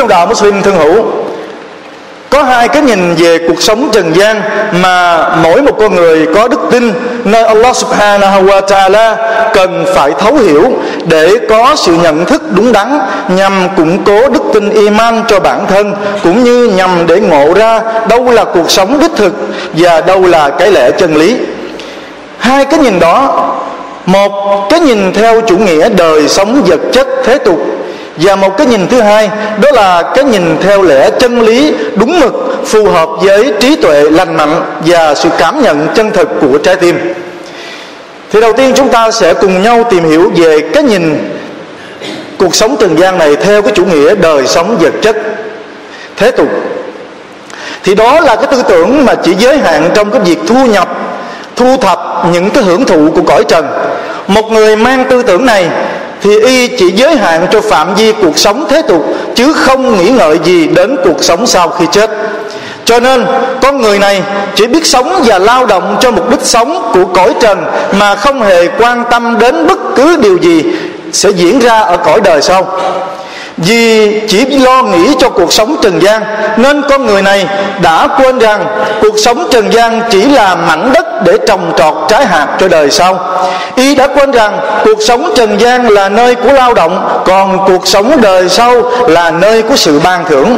đồng đạo Muslim thân hữu. Có hai cái nhìn về cuộc sống trần gian mà mỗi một con người có đức tin nơi Allah subhanahu wa ta'ala cần phải thấu hiểu để có sự nhận thức đúng đắn nhằm củng cố đức tin iman cho bản thân cũng như nhằm để ngộ ra đâu là cuộc sống đích thực và đâu là cái lẽ chân lý. Hai cái nhìn đó, một cái nhìn theo chủ nghĩa đời sống vật chất thế tục và một cái nhìn thứ hai, đó là cái nhìn theo lẽ chân lý, đúng mực, phù hợp với trí tuệ lành mạnh và sự cảm nhận chân thực của trái tim. Thì đầu tiên chúng ta sẽ cùng nhau tìm hiểu về cái nhìn cuộc sống trần gian này theo cái chủ nghĩa đời sống vật chất, thế tục. Thì đó là cái tư tưởng mà chỉ giới hạn trong cái việc thu nhập, thu thập những cái hưởng thụ của cõi trần. Một người mang tư tưởng này thì y chỉ giới hạn cho phạm vi cuộc sống thế tục, chứ không nghĩ ngợi gì đến cuộc sống sau khi chết. Cho nên, con người này chỉ biết sống và lao động cho mục đích sống của cõi trần, mà không hề quan tâm đến bất cứ điều gì sẽ diễn ra ở cõi đời sau vì chỉ lo nghĩ cho cuộc sống trần gian, nên con người này đã quên rằng cuộc sống trần gian chỉ là mảnh đất để trồng trọt trái hạt cho đời sau. Y đã quên rằng cuộc sống trần gian là nơi của lao động, còn cuộc sống đời sau là nơi của sự ban thưởng.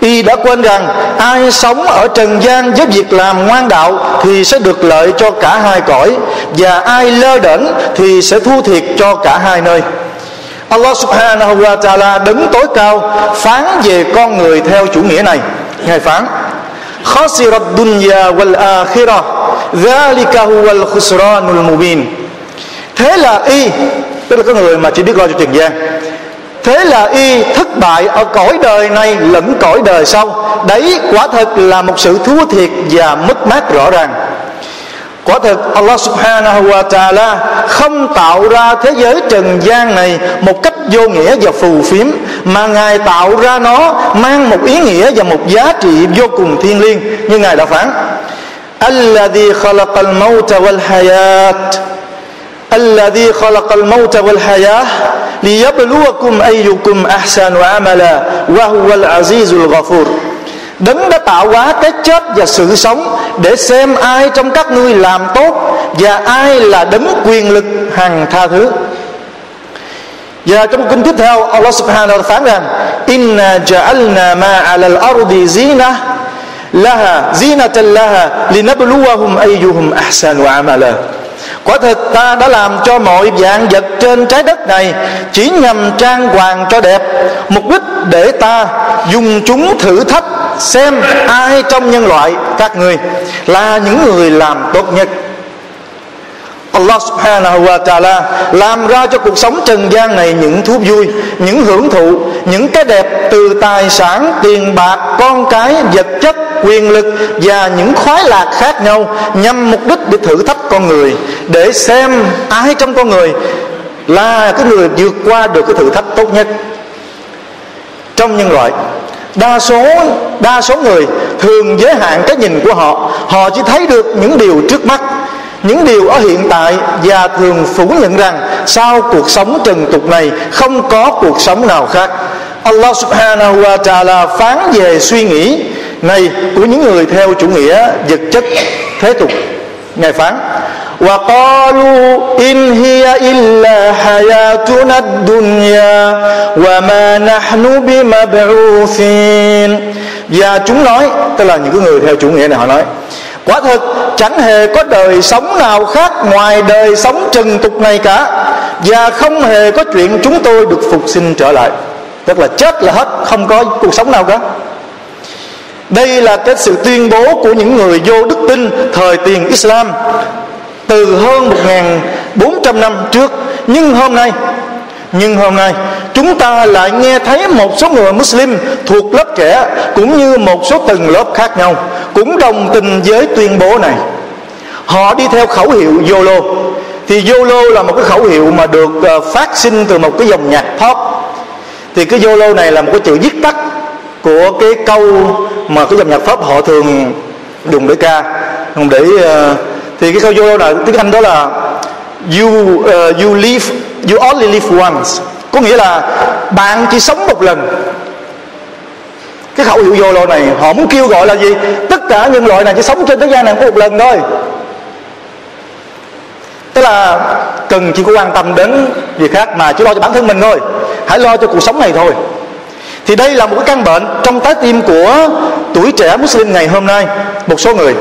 Y đã quên rằng ai sống ở trần gian với việc làm ngoan đạo thì sẽ được lợi cho cả hai cõi, và ai lơ đễnh thì sẽ thua thiệt cho cả hai nơi. Allah subhanahu wa ta'ala đứng tối cao phán về con người theo chủ nghĩa này. Ngài phán, khasirat dunya wal akhirah, dhalika huwal khusranul mubin. Thế là y, tức là cái người mà chỉ biết lo cho trần gian. Thế là y thất bại ở cõi đời này lẫn cõi đời sau. Đấy quả thật là một sự thua thiệt và mất mát rõ ràng. Quả thực Allah subhanahu wa ta'ala không tạo ra thế giới trần gian này một cách vô nghĩa và phù phiếm mà Ngài tạo ra nó mang một ý nghĩa và một giá trị vô cùng thiêng liêng như Ngài đã phán Alladhi khalaqal mawta wal hayat الذي خلق الموت والحياة ليبلوكم أيكم أحسن عملا وهو العزيز الغفور Đấng đã tạo hóa cái chết và sự sống Để xem ai trong các ngươi làm tốt Và ai là đấng quyền lực hằng tha thứ. Và trong kinh tiếp theo, Allah subhanahu wa ta'ala phán rằng, Inna ja'alna ma ala al-ardi zina, Laha, zinatan laha Linabluwahum ayyuhum ahsanu amala. Quả thật ta đã làm cho mọi dạng vật trên trái đất này Chỉ nhằm trang hoàng cho đẹp, Mục đích để ta dùng chúng thử thách Xem ai trong nhân loại các người Là những người làm tốt nhất. Allah subhanahu wa ta'ala làm ra cho cuộc sống trần gian này những thú vui, những hưởng thụ, những cái đẹp từ tài sản, tiền bạc, con cái, vật chất, quyền lực và những khoái lạc khác nhau nhằm mục đích để thử thách con người. Để xem ai trong con người là cái người vượt qua được cái thử thách tốt nhất. Trong nhân loại đa số đa số người thường giới hạn cái nhìn của họ. Họ chỉ thấy được những điều trước mắt, những điều ở hiện tại và thường phủ nhận rằng sau cuộc sống trần tục này không có cuộc sống nào khác. Allah subhanahu wa ta'ala phán về suy nghĩ này của những người theo chủ nghĩa vật chất, thế tục. Ngài phán وقالوا إن هي إلا حياتنا الدنيا وما نحن بمبعوثين và chúng nói tức là những người theo chủ nghĩa này họ nói quả thực chẳng hề có đời sống nào khác ngoài đời sống trần tục này cả và không hề có chuyện chúng tôi được phục sinh trở lại tức là chết là hết không có cuộc sống nào cả đây là cái sự tuyên bố của những người vô đức tin thời tiền Islam từ hơn 1.400 năm trước nhưng hôm nay nhưng hôm nay chúng ta lại nghe thấy một số người Muslim thuộc lớp trẻ cũng như một số tầng lớp khác nhau cũng đồng tình với tuyên bố này. Họ đi theo khẩu hiệu YOLO. Thì YOLO là một cái khẩu hiệu mà được ờ, phát sinh từ một cái dòng nhạc pop. Thì cái YOLO này là một cái chữ viết tắt của cái câu mà cái dòng nhạc pop họ thường dùng để ca, dùng để uh, thì cái câu YOLO là tiếng Anh đó là you uh, you live you only live once. Có nghĩa là bạn chỉ sống một lần. Cái khẩu hiệu YOLO này họ muốn kêu gọi là gì? Tất cả nhân loại này chỉ sống trên thế gian này có một lần thôi. Tức là cần chỉ có quan tâm đến việc khác mà chỉ lo cho bản thân mình thôi. Hãy lo cho cuộc sống này thôi. Thì đây là một cái căn bệnh trong trái tim của tuổi trẻ Muslim ngày hôm nay. Một số người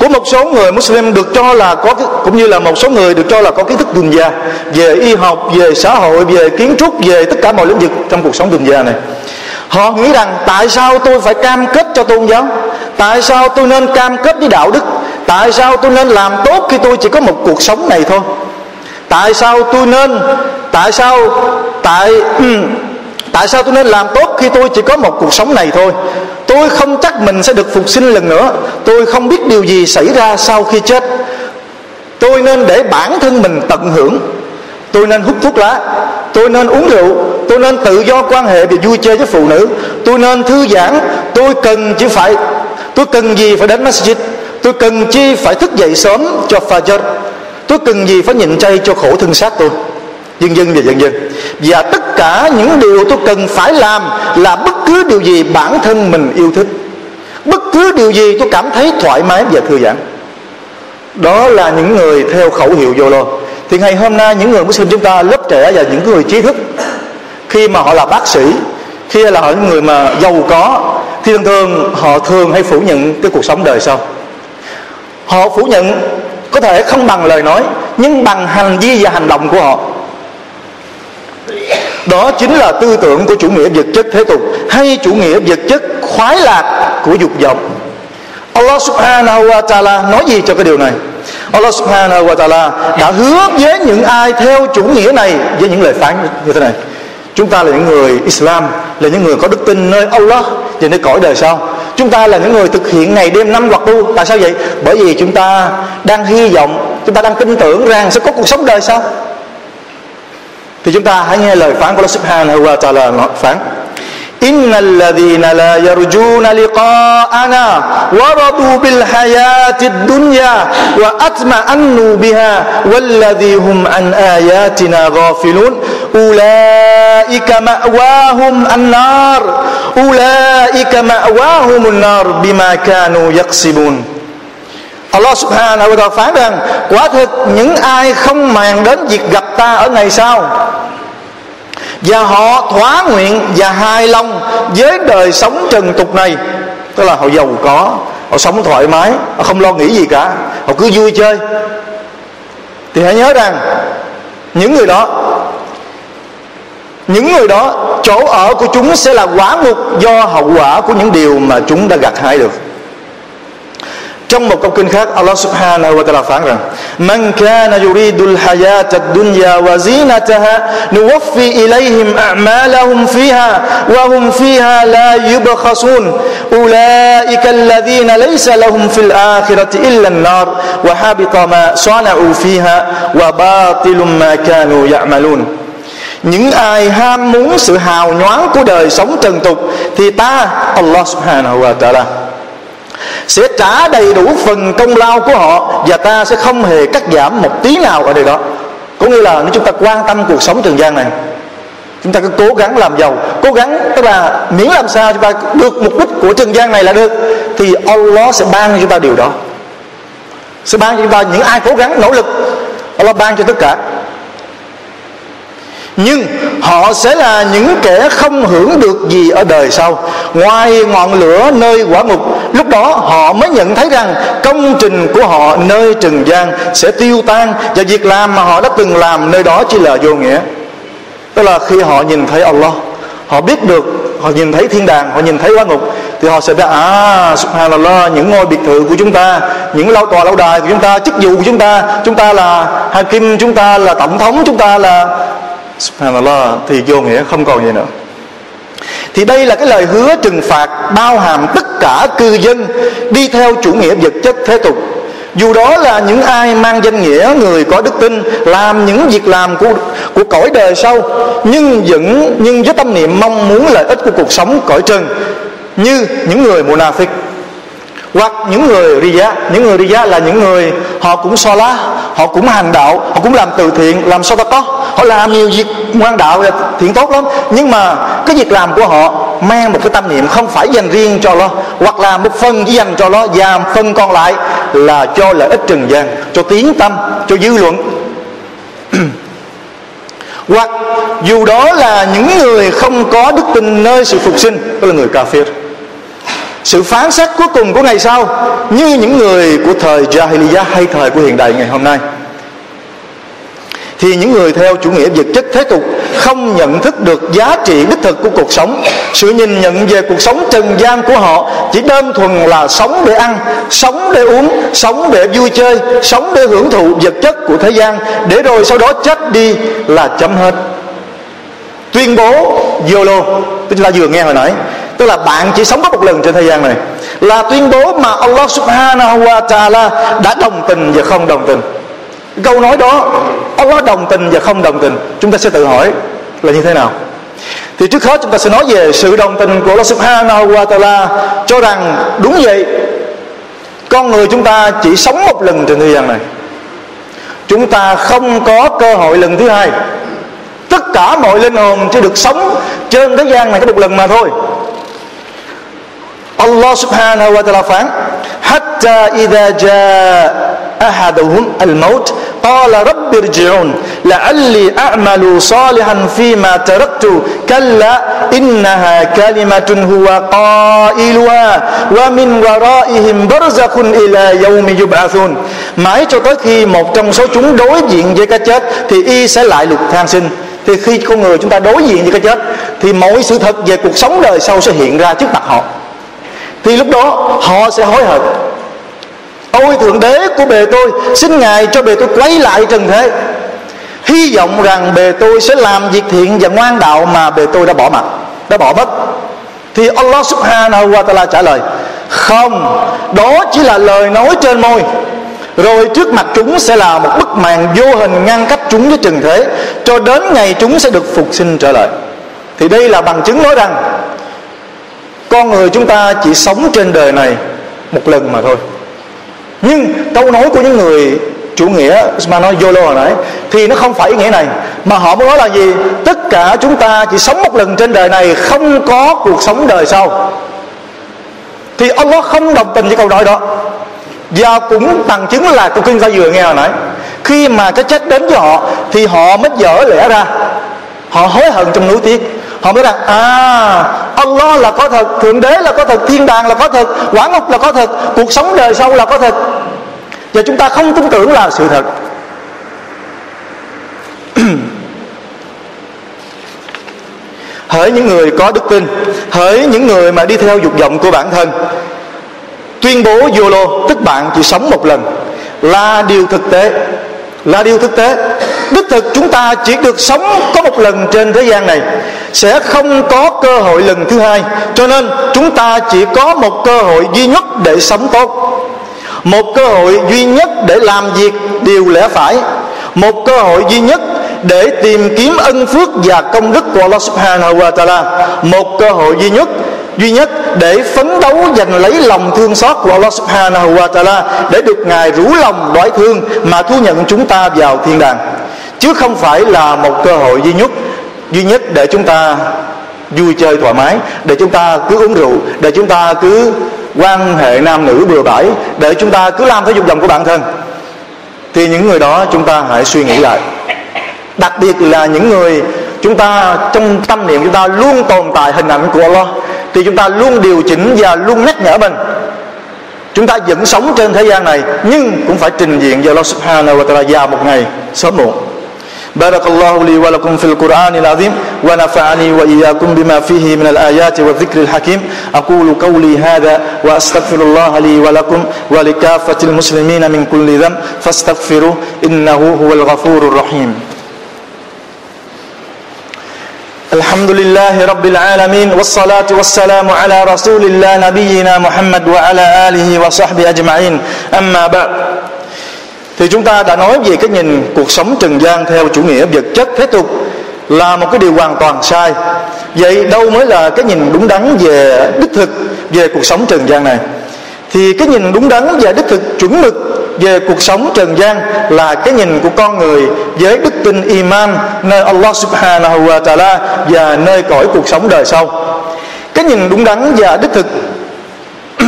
của một số người Muslim được cho là có cũng như là một số người được cho là có kiến thức dunya về y học, về xã hội, về kiến trúc, về tất cả mọi lĩnh vực trong cuộc sống dunya này. Họ nghĩ rằng tại sao tôi phải cam kết cho tôn giáo? Tại sao tôi nên cam kết với đạo đức? Tại sao tôi nên làm tốt khi tôi chỉ có một cuộc sống này thôi? Tại sao tôi nên, tại sao, tại ừ, tại sao tôi nên làm tốt khi tôi chỉ có một cuộc sống này thôi? Tôi không chắc mình sẽ được phục sinh lần nữa. Tôi không biết điều gì xảy ra sau khi chết. Tôi nên để bản thân mình tận hưởng. Tôi nên hút thuốc lá. Tôi nên uống rượu. Tôi nên tự do quan hệ và vui chơi với phụ nữ. Tôi nên thư giãn. Tôi cần chỉ phải, tôi cần gì phải đến masjid? Tôi cần chi phải thức dậy sớm cho fajr? Tôi cần gì phải nhịn chay cho khổ thân xác tôi? Dân dân và dân dân. Và tất cả những điều tôi cần phải làm là bất cứ điều gì bản thân mình yêu thích, bất cứ điều gì tôi cảm thấy thoải mái và thư giãn. Đó là những người theo khẩu hiệu YOLO. Thì ngày hôm nay những người Muslim chúng ta, lớp trẻ và những người trí thức, khi mà họ là bác sĩ, khi là họ những người mà giàu có, thì thường thường họ thường hay phủ nhận cái cuộc sống đời sau. Họ phủ nhận có thể không bằng lời nói, nhưng bằng hành vi và hành động của họ đó chính là tư tưởng của chủ nghĩa vật chất thế tục, hay chủ nghĩa vật chất khoái lạc của dục vọng. Allah subhanahu wa ta'ala nói gì cho cái điều này? Allah subhanahu wa ta'ala đã hứa với những ai theo chủ nghĩa này với những lời phán như thế này. Chúng ta là những người Islam, là những người có đức tin nơi Allah và nơi cõi đời sau chúng ta là những người thực hiện ngày đêm năm hoặc tu, tại sao vậy? Bởi vì chúng ta đang hy vọng, chúng ta đang tin tưởng rằng sẽ có cuộc sống đời sau. Thì chúng ta hãy nghe lời phán của Allah Subhanahu wa Taala phán إن الذين لا يرجون لقاءنا ورضوا بالحياة الدنيا وأطمأنوا بها والذي هم عن آياتنا غافلون أولئك مأواهم النار أولئك مأواهم النار بما كانوا يكسبون Allah subhanahu wa ta'ala phán rằng, quả thực những ai không màng đến việc gặp ta ở ngày sau, và họ thỏa nguyện và hài lòng với đời sống trần tục này, tức là họ giàu có, họ sống thoải mái, họ không lo nghĩ gì cả, họ cứ vui chơi. Thì hãy nhớ rằng, những người đó, những người đó, chỗ ở của chúng sẽ là quả ngục do hậu quả của những điều mà chúng đã gặt hái được trong một câu kinh khác, Allah subhanahu wa ta'ala phán rằng, Man kana yuridul hayata dunya wa zinataha, nuwaffi ilayhim a'malahum fiha, wa hum fiha la yubkhasun. Ulaika alladhina laysa lahum fil akhirati illa an-nar, wa habita ma sana'u fiha, wa batilum ma kanu ya'malun. Những ai ham muốn sự hào nhoáng của đời sống trần tục, thì ta, Allah subhanahu wa ta'ala sẽ trả đầy đủ phần công lao của họ và ta sẽ không hề cắt giảm một tí nào ở điều đó. Có nghĩa là nếu chúng ta quan tâm cuộc sống trần gian này, chúng ta cứ cố gắng làm giàu, cố gắng, tức là miễn làm sao chúng ta được mục đích của trần gian này là được, thì Allah sẽ ban cho chúng ta điều đó. Sẽ ban cho chúng ta những ai cố gắng, nỗ lực, Allah ban cho tất cả nhưng họ sẽ là những kẻ không hưởng được gì ở đời sau. Ngoài ngọn lửa nơi quả ngục, lúc đó họ mới nhận thấy rằng công trình của họ nơi trần gian sẽ tiêu tan và việc làm mà họ đã từng làm nơi đó chỉ là vô nghĩa. Tức là khi họ nhìn thấy Allah, họ biết được, họ nhìn thấy thiên đàng, họ nhìn thấy quả ngục, thì họ sẽ biết à subhanallah, những ngôi biệt thự của chúng ta, những lâu tòa lâu đài của chúng ta, chức vụ của chúng ta chúng ta là hakim, chúng ta là tổng thống, chúng ta là subhanallah, thì vô nghĩa không còn gì nữa. Thì đây là cái lời hứa trừng phạt bao hàm tất cả cư dân đi theo chủ nghĩa vật chất thế tục. Dù đó là những ai mang danh nghĩa người có đức tin, làm những việc làm của của cõi đời sau, nhưng vẫn, nhưng với tâm niệm mong muốn lợi ích của cuộc sống cõi trần, như những người munafik hoặc những người riya những người riya là những người họ cũng so lá họ cũng hành đạo, họ cũng làm từ thiện, làm sao ta có họ làm nhiều việc ngoan đạo là thiện tốt lắm. Nhưng mà cái việc làm của họ mang một cái tâm niệm không phải dành riêng cho nó hoặc là một phần chỉ dành cho nó và phần còn lại là cho lợi ích trần gian, cho tiếng tâm, cho dư luận. Hoặc dù đó là những người không có đức tin nơi sự phục sinh tức là người cà phê sự phán xét cuối cùng của ngày sau, như những người của thời Jahiliyyah hay thời của hiện đại ngày hôm nay. Thì những người theo chủ nghĩa vật chất thế tục không nhận thức được giá trị đích thực của cuộc sống. Sự nhìn nhận về cuộc sống trần gian của họ chỉ đơn thuần là sống để ăn, sống để uống, sống để vui chơi, sống để hưởng thụ vật chất của thế gian. Để rồi sau đó chết đi là chấm hết. Tuyên bố YOLO, tức là vừa nghe hồi nãy tức là bạn chỉ sống có một lần trên thế gian này. Là tuyên bố mà Allah subhanahu wa ta'ala đã đồng tình và không đồng tình. Câu nói đó, Allah đồng tình và không đồng tình. Chúng ta sẽ tự hỏi là như thế nào? Thì trước hết chúng ta sẽ nói về sự đồng tình của Allah subhanahu wa ta'ala cho rằng đúng vậy, con người chúng ta chỉ sống một lần trên thế gian này. Chúng ta không có cơ hội lần thứ hai. Tất cả mọi linh hồn chỉ được sống trên thế gian này có một lần mà thôi. Allah subhanahu wa ta'ala phán, Hatta idha jaa ahaduhum al-maut, Qala rabbi rji'un La'alli a'malu salihan fima taraktu, Kalla innaha kalimatun huwa qailuha Wa min waraihim barzakun ila yawmi yub'athun. Mãi cho tới khi một trong số chúng đối diện với cái chết, Thì y sẽ lại lục than sinh. Thì khi con người chúng ta đối diện với cái chết, Thì mọi sự thật về cuộc sống đời sau sẽ hiện ra trước mặt họ thì lúc đó, họ sẽ hối hận. Ôi, thượng đế của bề tôi, xin ngài cho bề tôi quay lại trần thế. Hy vọng rằng bề tôi sẽ làm việc thiện và ngoan đạo mà bề tôi đã bỏ mặt, đã bỏ mất. Thì Allah subhanahu wa ta'ala trả lời, không, đó chỉ là lời nói trên môi. Rồi trước mặt chúng sẽ là một bức màn vô hình ngăn cách chúng với trần thế, cho đến ngày chúng sẽ được phục sinh trở lại. Thì đây là bằng chứng nói rằng con người chúng ta chỉ sống trên đời này một lần mà thôi. Nhưng câu nói của những người chủ nghĩa mà nói YOLO hồi nãy, thì nó không phải ý nghĩa này, mà họ muốn nói là gì? Tất cả chúng ta chỉ sống một lần trên đời này, không có cuộc sống đời sau. Thì Allah không đồng tình với câu nói đó. Và cũng bằng chứng là câu kinh ta vừa nghe hồi nãy. Khi mà cái chết đến với họ, thì họ mới dở lẽ ra. Họ hối hận trong núi tiếc họ mới rằng à Allah là có thật, thượng đế là có thật, thiên đàng là có thật, quả ngục là có thật, cuộc sống đời sau là có thật. Và chúng ta không tin tưởng là sự thật. Hỡi những người có đức tin, hỡi những người mà đi theo dục vọng của bản thân. Tuyên bố YOLO tức bạn chỉ sống một lần. Là điều thực tế, là điều thực tế. Đích thực chúng ta chỉ được sống có một lần trên thế gian này sẽ không có cơ hội lần thứ hai. Cho nên, chúng ta chỉ có một cơ hội duy nhất để sống tốt. Một cơ hội duy nhất để làm việc, điều lẽ phải. Một cơ hội duy nhất để tìm kiếm ân phước và công đức của Allah Subhanahu wa Taala. Một cơ hội duy nhất duy nhất để phấn đấu giành lấy lòng thương xót của Allah Subhanahu wa Taala để được ngài rủ lòng đoái thương mà thu nhận chúng ta vào thiên đàng. Chứ không phải là một cơ hội duy nhất duy nhất để chúng ta vui chơi thoải mái, để chúng ta cứ uống rượu, để chúng ta cứ quan hệ nam nữ bừa bãi, để chúng ta cứ làm theo dục vọng của bản thân, thì những người đó chúng ta hãy suy nghĩ lại. Đặc biệt là những người chúng ta trong tâm niệm chúng ta luôn tồn tại hình ảnh của Allah, thì chúng ta luôn điều chỉnh và luôn nhắc nhở mình. Chúng ta vẫn sống trên thế gian này, nhưng cũng phải trình diện với Allah Subhanahu wa Taala vào một ngày sớm muộn. بارك الله لي ولكم في القرآن العظيم ونفعني وإياكم بما فيه من الآيات والذكر الحكيم. أقول قولي هذا وأستغفر الله لي ولكم ولكافة المسلمين من كل ذنب. فاستغفروه إنه هو الغفور الرحيم. الحمد لله رب العالمين والصلاة والسلام على رسول الله نبينا محمد وعلى آله وصحبه أجمعين. أما بعد. Thì chúng ta đã nói về cái nhìn cuộc sống trần gian theo chủ nghĩa vật chất thế tục là một cái điều hoàn toàn sai. Vậy đâu mới là cái nhìn đúng đắn về đích thực về cuộc sống trần gian này? Thì cái nhìn đúng đắn và đích thực chuẩn mực về cuộc sống trần gian là cái nhìn của con người với đức tin iman nơi Allah subhanahu wa ta'ala và nơi cõi cuộc sống đời sau. Cái nhìn đúng đắn và đích thực,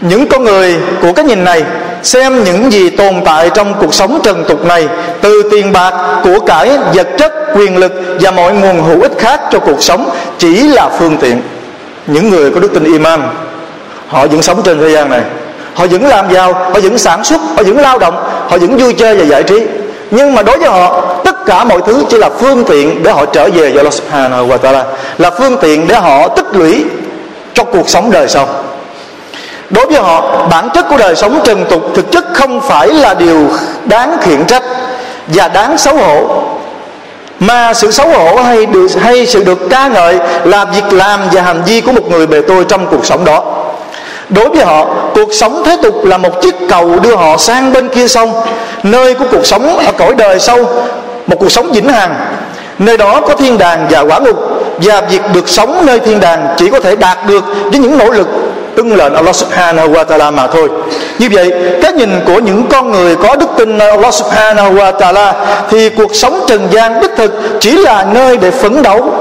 những con người của cái nhìn này xem những gì tồn tại trong cuộc sống trần tục này, từ tiền bạc, của cải, vật chất, quyền lực và mọi nguồn hữu ích khác cho cuộc sống chỉ là phương tiện. Những người có đức tin iman, họ vẫn sống trên thế gian này. Họ vẫn làm giàu, họ vẫn sản xuất, họ vẫn lao động, họ vẫn vui chơi và giải trí. Nhưng mà đối với họ, tất cả mọi thứ chỉ là phương tiện để họ trở về với Allah Subhanahu wa Taala, là phương tiện để họ tích lũy cho cuộc sống đời sau đối với họ, bản chất của đời sống trần tục thực chất không phải là điều đáng khiển trách và đáng xấu hổ. Mà sự xấu hổ hay được, hay sự được ca ngợi là việc làm và hành vi của một người bề tôi trong cuộc sống đó. Đối với họ, cuộc sống thế tục là một chiếc cầu đưa họ sang bên kia sông, nơi của cuộc sống ở cõi đời sâu một cuộc sống vĩnh hằng. Nơi đó có thiên đàng và quả ngục, và việc được sống nơi thiên đàng chỉ có thể đạt được với những nỗ lực tuân lệnh Allah subhanahu wa ta'ala mà thôi. Như vậy, cái nhìn của những con người có đức tin Allah subhanahu wa ta'ala thì cuộc sống trần gian đích thực chỉ là nơi để phấn đấu.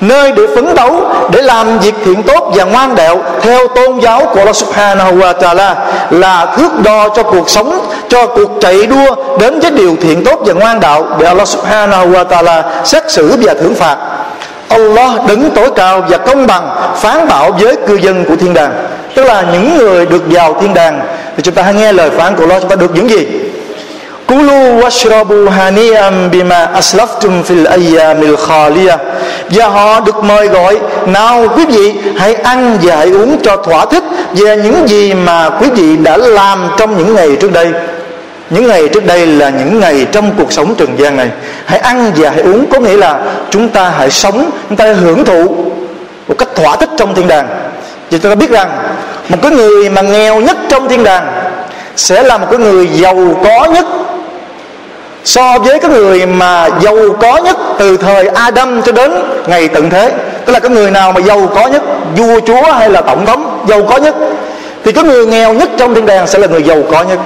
Nơi để phấn đấu để làm việc thiện tốt và ngoan đạo theo tôn giáo của Allah Subhanahu wa Taala là thước đo cho cuộc sống, cho cuộc chạy đua đến với điều thiện tốt và ngoan đạo để Allah Subhanahu wa Taala xét xử và thưởng phạt. Allah đứng tối cao và công bằng phán bảo với cư dân của thiên đàng. Tức là những người được vào thiên đàng. Thì chúng ta hãy nghe lời phán của Allah, chúng ta được những gì? Kulu washrabu hani'an bima aslaftum fil ayyamil khaliyah Và họ được mời gọi, Nào quý vị hãy ăn và hãy uống cho thỏa thích Về những gì mà quý vị đã làm trong những ngày trước đây những ngày trước đây là những ngày trong cuộc sống trần gian này. Hãy ăn và hãy uống có nghĩa là chúng ta hãy sống, chúng ta hãy hưởng thụ một cách thỏa thích trong thiên đàng. Thì chúng ta biết rằng một cái người mà nghèo nhất trong thiên đàng sẽ là một cái người giàu có nhất. So với cái người mà giàu có nhất từ thời Adam cho đến ngày tận thế, tức là cái người nào mà giàu có nhất, vua, chúa hay là tổng thống giàu có nhất, thì cái người nghèo nhất trong thiên đàng sẽ là người giàu có nhất.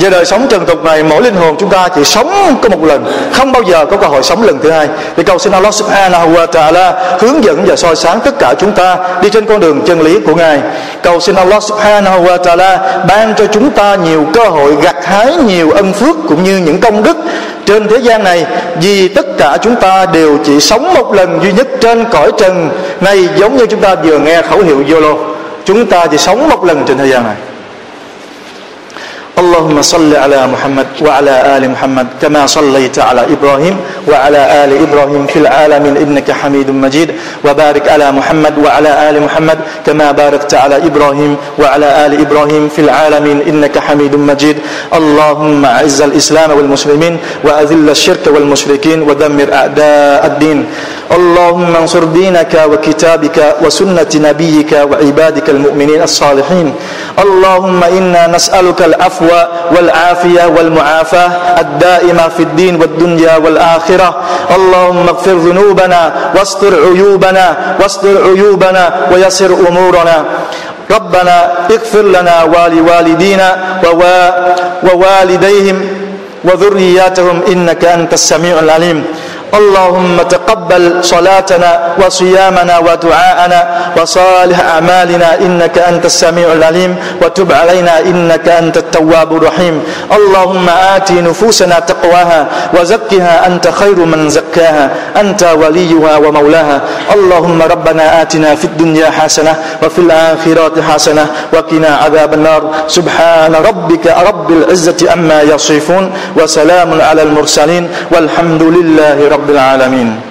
Về đời sống trần tục này, mỗi linh hồn chúng ta chỉ sống có một lần, không bao giờ có cơ hội sống lần thứ hai. Thì cầu xin Allah subhanahu wa ta'ala hướng dẫn và soi sáng tất cả chúng ta đi trên con đường chân lý của ngài. Cầu xin Allah subhanahu wa ta'ala ban cho chúng ta nhiều cơ hội gặt hái nhiều ân phước cũng như những công đức trên thế gian này, vì tất cả chúng ta đều chỉ sống một lần duy nhất trên cõi trần, này giống như chúng ta vừa nghe khẩu hiệu YOLO. Chúng ta chỉ sống một lần trên thế gian này. اللهم صل على محمد وعلى آل محمد كما صليت على إبراهيم وعلى آل إبراهيم في العالمين. إنك حميد مجيد. وبارك على محمد وعلى آل محمد كما باركت على إبراهيم وعلى آل إبراهيم في العالمين. إنك حميد مجيد. اللهم أعز الإسلام والمسلمين وأذل الشرك والمشركين ودمر أعداء الدين. اللهم انصر دينك وكتابك وسنة نبيك وعبادك المؤمنين الصالحين. اللهم إنا نسألك العفو العفو والعافية والمعافاة الدائمة في الدين والدنيا والآخرة. اللهم اغفر ذنوبنا واستر عيوبنا واستر عيوبنا ويسر أمورنا. ربنا اغفر لنا ولوالدينا ووالديهم وذرياتهم إنك أنت السميع العليم. اللهم تقبل صلاتنا وصيامنا ودعاءنا وصالح أعمالنا إنك أنت السميع العليم وتب علينا إنك أنت التواب الرحيم. اللهم آت نفوسنا تقواها وزكها أنت خير من زكاها. أنت وليها ومولاها. اللهم ربنا آتنا في الدنيا حسنة وفي الآخرة حسنة وقنا عذاب النار. سبحان ربك رب العزة أما يصفون وسلام على المرسلين والحمد لله رب رب العالمين.